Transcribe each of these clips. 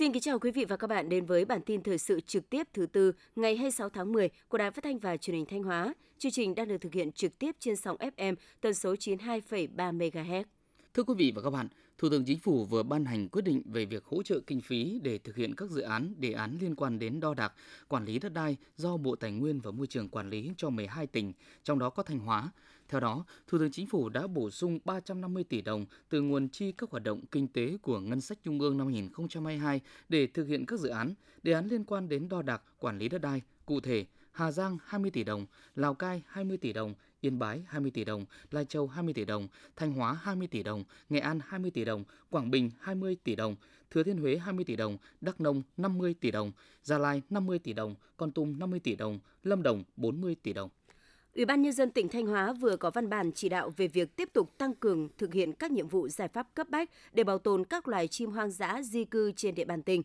Xin kính chào quý vị và các bạn đến với bản tin thời sự trực tiếp thứ tư ngày 26 tháng 10 của Đài Phát thanh và Truyền hình Thanh Hóa. Chương trình đang được thực hiện trực tiếp trên sóng FM tần số 92,3 MHz. Thưa quý vị và các bạn, Thủ tướng Chính phủ vừa ban hành quyết định về việc hỗ trợ kinh phí để thực hiện các dự án, đề án liên quan đến đo đạc, quản lý đất đai do Bộ Tài nguyên và Môi trường quản lý cho 12 tỉnh, trong đó có Thanh Hóa. Theo đó, Thủ tướng Chính phủ đã bổ sung 350 tỷ đồng từ nguồn chi các hoạt động kinh tế của ngân sách trung ương năm 2022 để thực hiện các dự án, đề án liên quan đến đo đạc, quản lý đất đai. Cụ thể, Hà Giang 20 tỷ đồng, Lào Cai 20 tỷ đồng, Yên Bái 20 tỷ đồng, Lai Châu 20 tỷ đồng, Thanh Hóa 20 tỷ đồng, Nghệ An 20 tỷ đồng, Quảng Bình 20 tỷ đồng, Thừa Thiên Huế 20 tỷ đồng, Đắk Nông 50 tỷ đồng, Gia Lai 50 tỷ đồng, Con Tum 50 tỷ đồng, Lâm Đồng 40 tỷ đồng. Ủy ban nhân dân tỉnh Thanh Hóa vừa có văn bản chỉ đạo về việc tiếp tục tăng cường thực hiện các nhiệm vụ giải pháp cấp bách để bảo tồn các loài chim hoang dã di cư trên địa bàn tỉnh.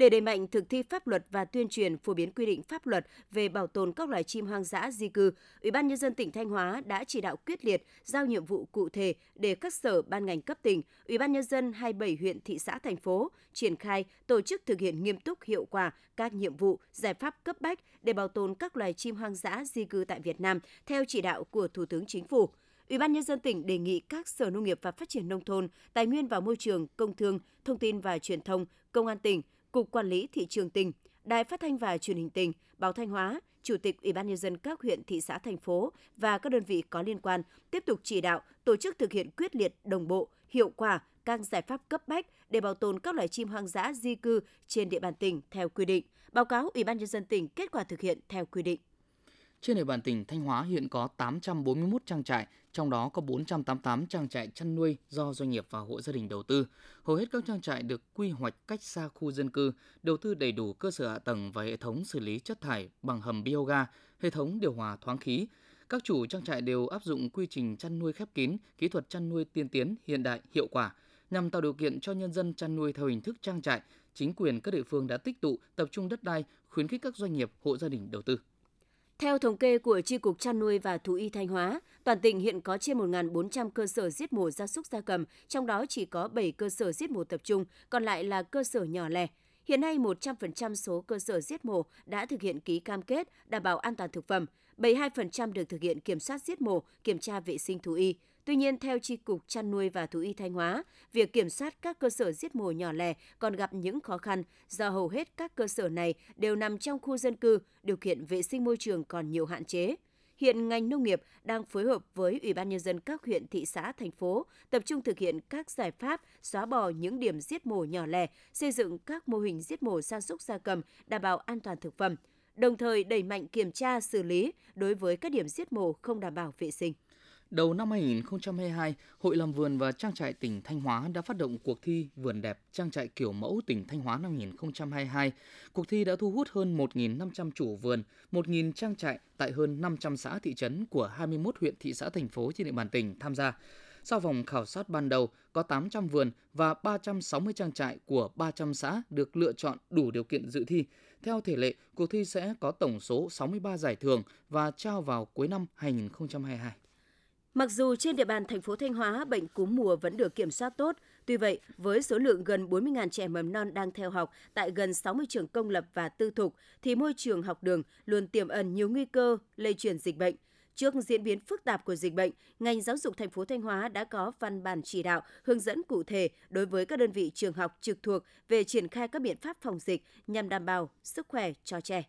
Để đẩy mạnh thực thi pháp luật và tuyên truyền phổ biến quy định pháp luật về bảo tồn các loài chim hoang dã di cư, Ủy ban nhân dân tỉnh Thanh Hóa đã chỉ đạo quyết liệt giao nhiệm vụ cụ thể để các sở ban ngành cấp tỉnh, Ủy ban nhân dân 27 huyện thị xã thành phố triển khai tổ chức thực hiện nghiêm túc hiệu quả các nhiệm vụ, giải pháp cấp bách để bảo tồn các loài chim hoang dã di cư tại Việt Nam theo chỉ đạo của Thủ tướng Chính phủ. Ủy ban nhân dân tỉnh đề nghị các Sở Nông nghiệp và Phát triển nông thôn, Tài nguyên và Môi trường, Công thương, Thông tin và Truyền thông, Công an tỉnh Cục Quản lý Thị trường tỉnh, Đài Phát thanh và Truyền hình tỉnh, Báo Thanh Hóa, Chủ tịch Ủy ban nhân dân các huyện, thị xã, thành phố và các đơn vị có liên quan tiếp tục chỉ đạo tổ chức thực hiện quyết liệt, đồng bộ, hiệu quả các giải pháp cấp bách để bảo tồn các loài chim hoang dã di cư trên địa bàn tỉnh theo quy định. Báo cáo Ủy ban nhân dân tỉnh kết quả thực hiện theo quy định. Trên địa bàn tỉnh Thanh Hóa hiện có 841 trang trại, trong đó có 488 trang trại chăn nuôi do doanh nghiệp và hộ gia đình đầu tư. Hầu hết các trang trại được quy hoạch cách xa khu dân cư, đầu tư đầy đủ cơ sở hạ tầng và hệ thống xử lý chất thải bằng hầm bioga, hệ thống điều hòa thoáng khí. Các chủ trang trại đều áp dụng quy trình chăn nuôi khép kín, kỹ thuật chăn nuôi tiên tiến, hiện đại, hiệu quả. Nhằm tạo điều kiện cho nhân dân chăn nuôi theo hình thức trang trại, chính quyền các địa phương đã tích tụ, tập trung đất đai, khuyến khích các doanh nghiệp, hộ gia đình đầu tư. Theo thống kê của Tri Cục Chăn nuôi và Thú y Thanh Hóa, toàn tỉnh hiện có trên 1.400 cơ sở giết mổ gia súc gia cầm, trong đó chỉ có 7 cơ sở giết mổ tập trung, còn lại là cơ sở nhỏ lẻ. Hiện nay, 100% số cơ sở giết mổ đã thực hiện ký cam kết đảm bảo an toàn thực phẩm, 72% được thực hiện kiểm soát giết mổ, kiểm tra vệ sinh thú y. Tuy nhiên, theo Tri Cục Chăn nuôi và Thú y Thanh Hóa, việc kiểm soát các cơ sở giết mổ nhỏ lẻ còn gặp những khó khăn do hầu hết các cơ sở này đều nằm trong khu dân cư, điều kiện vệ sinh môi trường còn nhiều hạn chế. Hiện ngành nông nghiệp đang phối hợp với Ủy ban Nhân dân các huyện, thị xã, thành phố tập trung thực hiện các giải pháp xóa bỏ những điểm giết mổ nhỏ lẻ, xây dựng các mô hình giết mổ gia súc gia cầm đảm bảo an toàn thực phẩm, đồng thời đẩy mạnh kiểm tra xử lý đối với các điểm giết mổ không đảm bảo vệ sinh. Đầu năm 2022, Hội làm vườn và trang trại tỉnh Thanh Hóa đã phát động cuộc thi Vườn đẹp trang trại kiểu mẫu tỉnh Thanh Hóa năm 2022. Cuộc thi đã thu hút hơn 1.500 chủ vườn, 1.000 trang trại tại hơn 500 xã thị trấn của 21 huyện thị xã thành phố trên địa bàn tỉnh tham gia. Sau vòng khảo sát ban đầu, có 800 vườn và 360 trang trại của 300 xã được lựa chọn đủ điều kiện dự thi. Theo thể lệ, cuộc thi sẽ có tổng số 63 giải thưởng và trao vào cuối năm 2022. Mặc dù trên địa bàn thành phố Thanh Hóa bệnh cúm mùa vẫn được kiểm soát tốt, tuy vậy với số lượng gần 40.000 trẻ mầm non đang theo học tại gần 60 trường công lập và tư thục thì môi trường học đường luôn tiềm ẩn nhiều nguy cơ lây truyền dịch bệnh. Trước diễn biến phức tạp của dịch bệnh, ngành giáo dục thành phố Thanh Hóa đã có văn bản chỉ đạo hướng dẫn cụ thể đối với các đơn vị trường học trực thuộc về triển khai các biện pháp phòng dịch nhằm đảm bảo sức khỏe cho trẻ.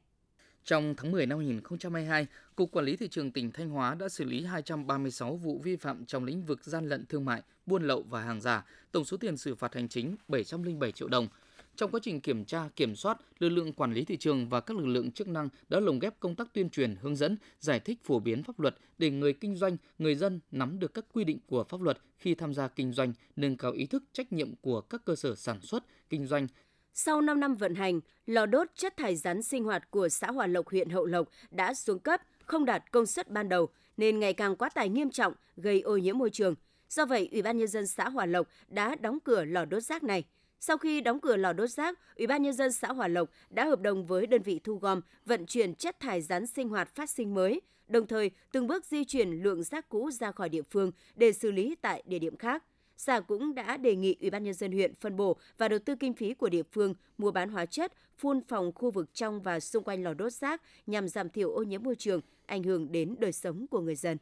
Trong tháng 10 năm 2022, Cục Quản lý Thị trường tỉnh Thanh Hóa đã xử lý 236 vụ vi phạm trong lĩnh vực gian lận thương mại, buôn lậu và hàng giả, tổng số tiền xử phạt hành chính 707 triệu đồng. Trong quá trình kiểm tra, kiểm soát, lực lượng quản lý thị trường và các lực lượng chức năng đã lồng ghép công tác tuyên truyền, hướng dẫn, giải thích phổ biến pháp luật để người kinh doanh, người dân nắm được các quy định của pháp luật khi tham gia kinh doanh, nâng cao ý thức trách nhiệm của các cơ sở sản xuất, kinh doanh, sau 5 năm vận hành, lò đốt chất thải rắn sinh hoạt của xã Hòa Lộc huyện Hậu Lộc đã xuống cấp, không đạt công suất ban đầu nên ngày càng quá tải nghiêm trọng, gây ô nhiễm môi trường. Do vậy, Ủy ban nhân dân xã Hòa Lộc đã đóng cửa lò đốt rác này. Sau khi đóng cửa lò đốt rác, Ủy ban nhân dân xã Hòa Lộc đã hợp đồng với đơn vị thu gom, vận chuyển chất thải rắn sinh hoạt phát sinh mới, đồng thời từng bước di chuyển lượng rác cũ ra khỏi địa phương để xử lý tại địa điểm khác. Xã cũng đã đề nghị Ủy ban nhân dân huyện phân bổ và đầu tư kinh phí của địa phương mua bán hóa chất, phun phòng khu vực trong và xung quanh lò đốt rác nhằm giảm thiểu ô nhiễm môi trường, ảnh hưởng đến đời sống của người dân.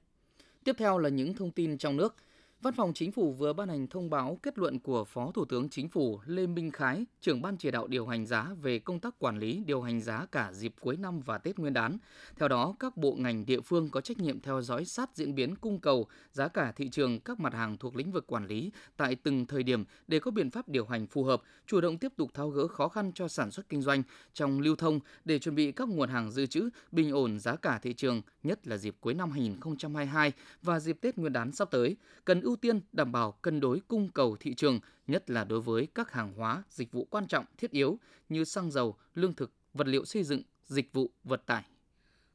Tiếp theo là những thông tin trong nước. Văn phòng Chính phủ vừa ban hành thông báo kết luận của Phó Thủ tướng Chính phủ Lê Minh Khái, trưởng ban chỉ đạo điều hành giá về công tác quản lý điều hành giá cả dịp cuối năm và Tết Nguyên đán. Theo đó, các bộ ngành địa phương có trách nhiệm theo dõi sát diễn biến cung cầu, giá cả thị trường các mặt hàng thuộc lĩnh vực quản lý tại từng thời điểm để có biện pháp điều hành phù hợp, chủ động tiếp tục tháo gỡ khó khăn cho sản xuất kinh doanh trong lưu thông để chuẩn bị các nguồn hàng dự trữ, bình ổn giá cả thị trường, nhất là dịp cuối năm 2022 và dịp Tết Nguyên đán sắp tới. Cần ưu tiên đảm bảo cân đối cung cầu thị trường, nhất là đối với các hàng hóa, dịch vụ quan trọng, thiết yếu như xăng dầu, lương thực, vật liệu xây dựng, dịch vụ, vận tải.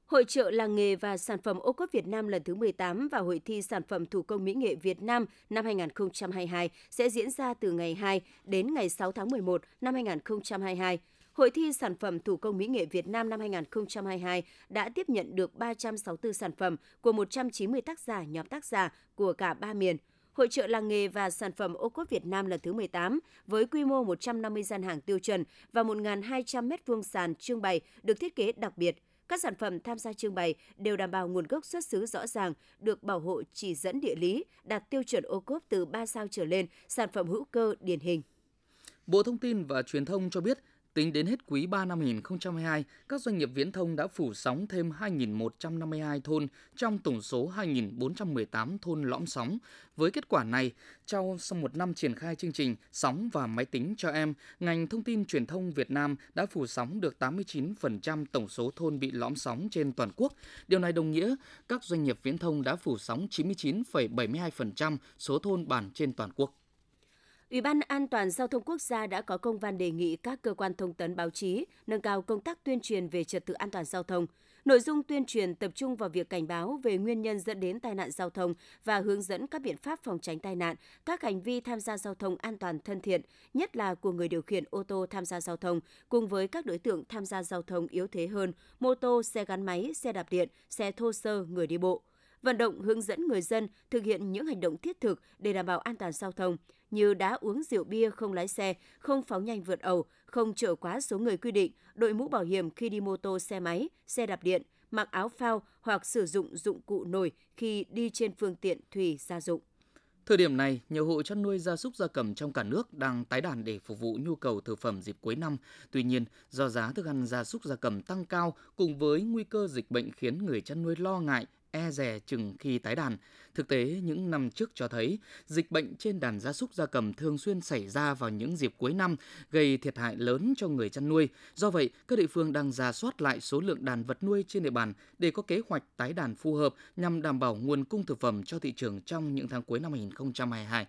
Hội trợ làng nghề và sản phẩm ô cốp Việt Nam lần thứ 18 và Hội thi sản phẩm thủ công mỹ nghệ Việt Nam năm 2022 sẽ diễn ra từ ngày 2 đến ngày 6 tháng 11 năm 2022. Hội thi sản phẩm thủ công mỹ nghệ Việt Nam năm 2022 đã tiếp nhận được 364 sản phẩm của 190 tác giả nhóm tác giả của cả ba miền. Hội trợ làng nghề và sản phẩm ô cốp Việt Nam lần thứ 18 với quy mô 150 gian hàng tiêu chuẩn và 1.200 m2 sàn trưng bày được thiết kế đặc biệt. Các sản phẩm tham gia trưng bày đều đảm bảo nguồn gốc xuất xứ rõ ràng, được bảo hộ chỉ dẫn địa lý, đạt tiêu chuẩn ô cốp từ 3 sao trở lên, sản phẩm hữu cơ điển hình. Bộ Thông tin và Truyền thông cho biết, Tính đến hết quý 3 năm 2022, các doanh nghiệp viễn thông đã phủ sóng thêm 2.152 thôn trong tổng số 2.418 thôn lõm sóng. Với kết quả này, trong sau một năm triển khai chương trình Sóng và Máy tính cho em, ngành thông tin truyền thông Việt Nam đã phủ sóng được 89% tổng số thôn bị lõm sóng trên toàn quốc. Điều này đồng nghĩa các doanh nghiệp viễn thông đã phủ sóng 99,72% số thôn bản trên toàn quốc. Ủy ban An toàn Giao thông Quốc gia đã có công văn đề nghị các cơ quan thông tấn báo chí nâng cao công tác tuyên truyền về trật tự an toàn giao thông. Nội dung tuyên truyền tập trung vào việc cảnh báo về nguyên nhân dẫn đến tai nạn giao thông và hướng dẫn các biện pháp phòng tránh tai nạn, các hành vi tham gia giao thông an toàn thân thiện, nhất là của người điều khiển ô tô tham gia giao thông, cùng với các đối tượng tham gia giao thông yếu thế hơn, mô tô, xe gắn máy, xe đạp điện, xe thô sơ, người đi bộ vận động hướng dẫn người dân thực hiện những hành động thiết thực để đảm bảo an toàn giao thông như đã uống rượu bia không lái xe, không phóng nhanh vượt ẩu, không chở quá số người quy định, đội mũ bảo hiểm khi đi mô tô xe máy, xe đạp điện, mặc áo phao hoặc sử dụng dụng cụ nổi khi đi trên phương tiện thủy gia dụng. Thời điểm này, nhiều hộ chăn nuôi gia súc gia cầm trong cả nước đang tái đàn để phục vụ nhu cầu thực phẩm dịp cuối năm. Tuy nhiên, do giá thức ăn gia súc gia cầm tăng cao cùng với nguy cơ dịch bệnh khiến người chăn nuôi lo ngại e rè chừng khi tái đàn. Thực tế, những năm trước cho thấy, dịch bệnh trên đàn gia súc gia cầm thường xuyên xảy ra vào những dịp cuối năm, gây thiệt hại lớn cho người chăn nuôi. Do vậy, các địa phương đang ra soát lại số lượng đàn vật nuôi trên địa bàn để có kế hoạch tái đàn phù hợp nhằm đảm bảo nguồn cung thực phẩm cho thị trường trong những tháng cuối năm 2022.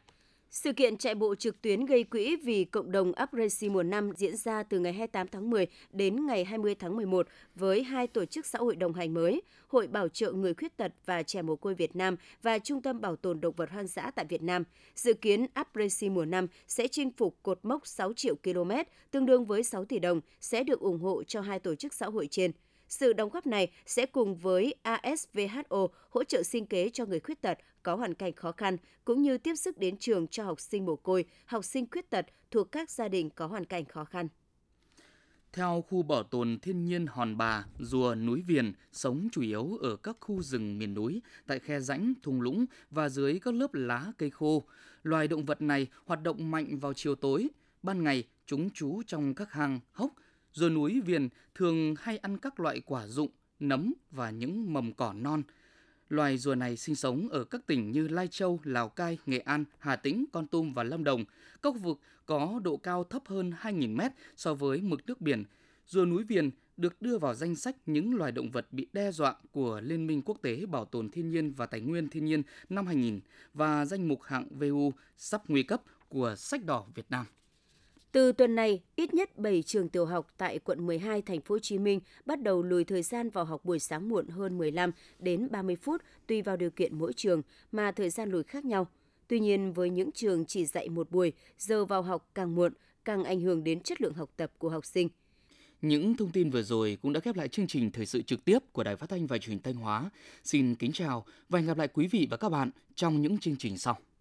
Sự kiện chạy bộ trực tuyến gây quỹ vì cộng đồng Apresi mùa năm diễn ra từ ngày 28 tháng 10 đến ngày 20 tháng 11 với hai tổ chức xã hội đồng hành mới, Hội Bảo trợ Người Khuyết tật và Trẻ Mồ Côi Việt Nam và Trung tâm Bảo tồn Động vật hoang dã tại Việt Nam. Dự kiến Apresi mùa năm sẽ chinh phục cột mốc 6 triệu km, tương đương với 6 tỷ đồng, sẽ được ủng hộ cho hai tổ chức xã hội trên. Sự đóng góp này sẽ cùng với ASVHO hỗ trợ sinh kế cho người khuyết tật có hoàn cảnh khó khăn, cũng như tiếp sức đến trường cho học sinh mồ côi, học sinh khuyết tật thuộc các gia đình có hoàn cảnh khó khăn. Theo khu bảo tồn thiên nhiên Hòn Bà, rùa núi Viền sống chủ yếu ở các khu rừng miền núi, tại khe rãnh, thung lũng và dưới các lớp lá cây khô. Loài động vật này hoạt động mạnh vào chiều tối. Ban ngày, chúng trú trong các hang, hốc, Rùa núi viền thường hay ăn các loại quả rụng, nấm và những mầm cỏ non. Loài rùa này sinh sống ở các tỉnh như Lai Châu, Lào Cai, Nghệ An, Hà Tĩnh, Con Tum và Lâm Đồng. Các khu vực có độ cao thấp hơn 2.000 mét so với mực nước biển. Rùa núi viền được đưa vào danh sách những loài động vật bị đe dọa của Liên minh Quốc tế Bảo tồn Thiên nhiên và Tài nguyên Thiên nhiên năm 2000 và danh mục hạng VU sắp nguy cấp của Sách đỏ Việt Nam. Từ tuần này, ít nhất 7 trường tiểu học tại quận 12 thành phố Hồ Chí Minh bắt đầu lùi thời gian vào học buổi sáng muộn hơn 15 đến 30 phút tùy vào điều kiện mỗi trường mà thời gian lùi khác nhau. Tuy nhiên, với những trường chỉ dạy một buổi, giờ vào học càng muộn, càng ảnh hưởng đến chất lượng học tập của học sinh. Những thông tin vừa rồi cũng đã khép lại chương trình thời sự trực tiếp của Đài Phát thanh và Truyền hình Thanh Hóa. Xin kính chào và hẹn gặp lại quý vị và các bạn trong những chương trình sau.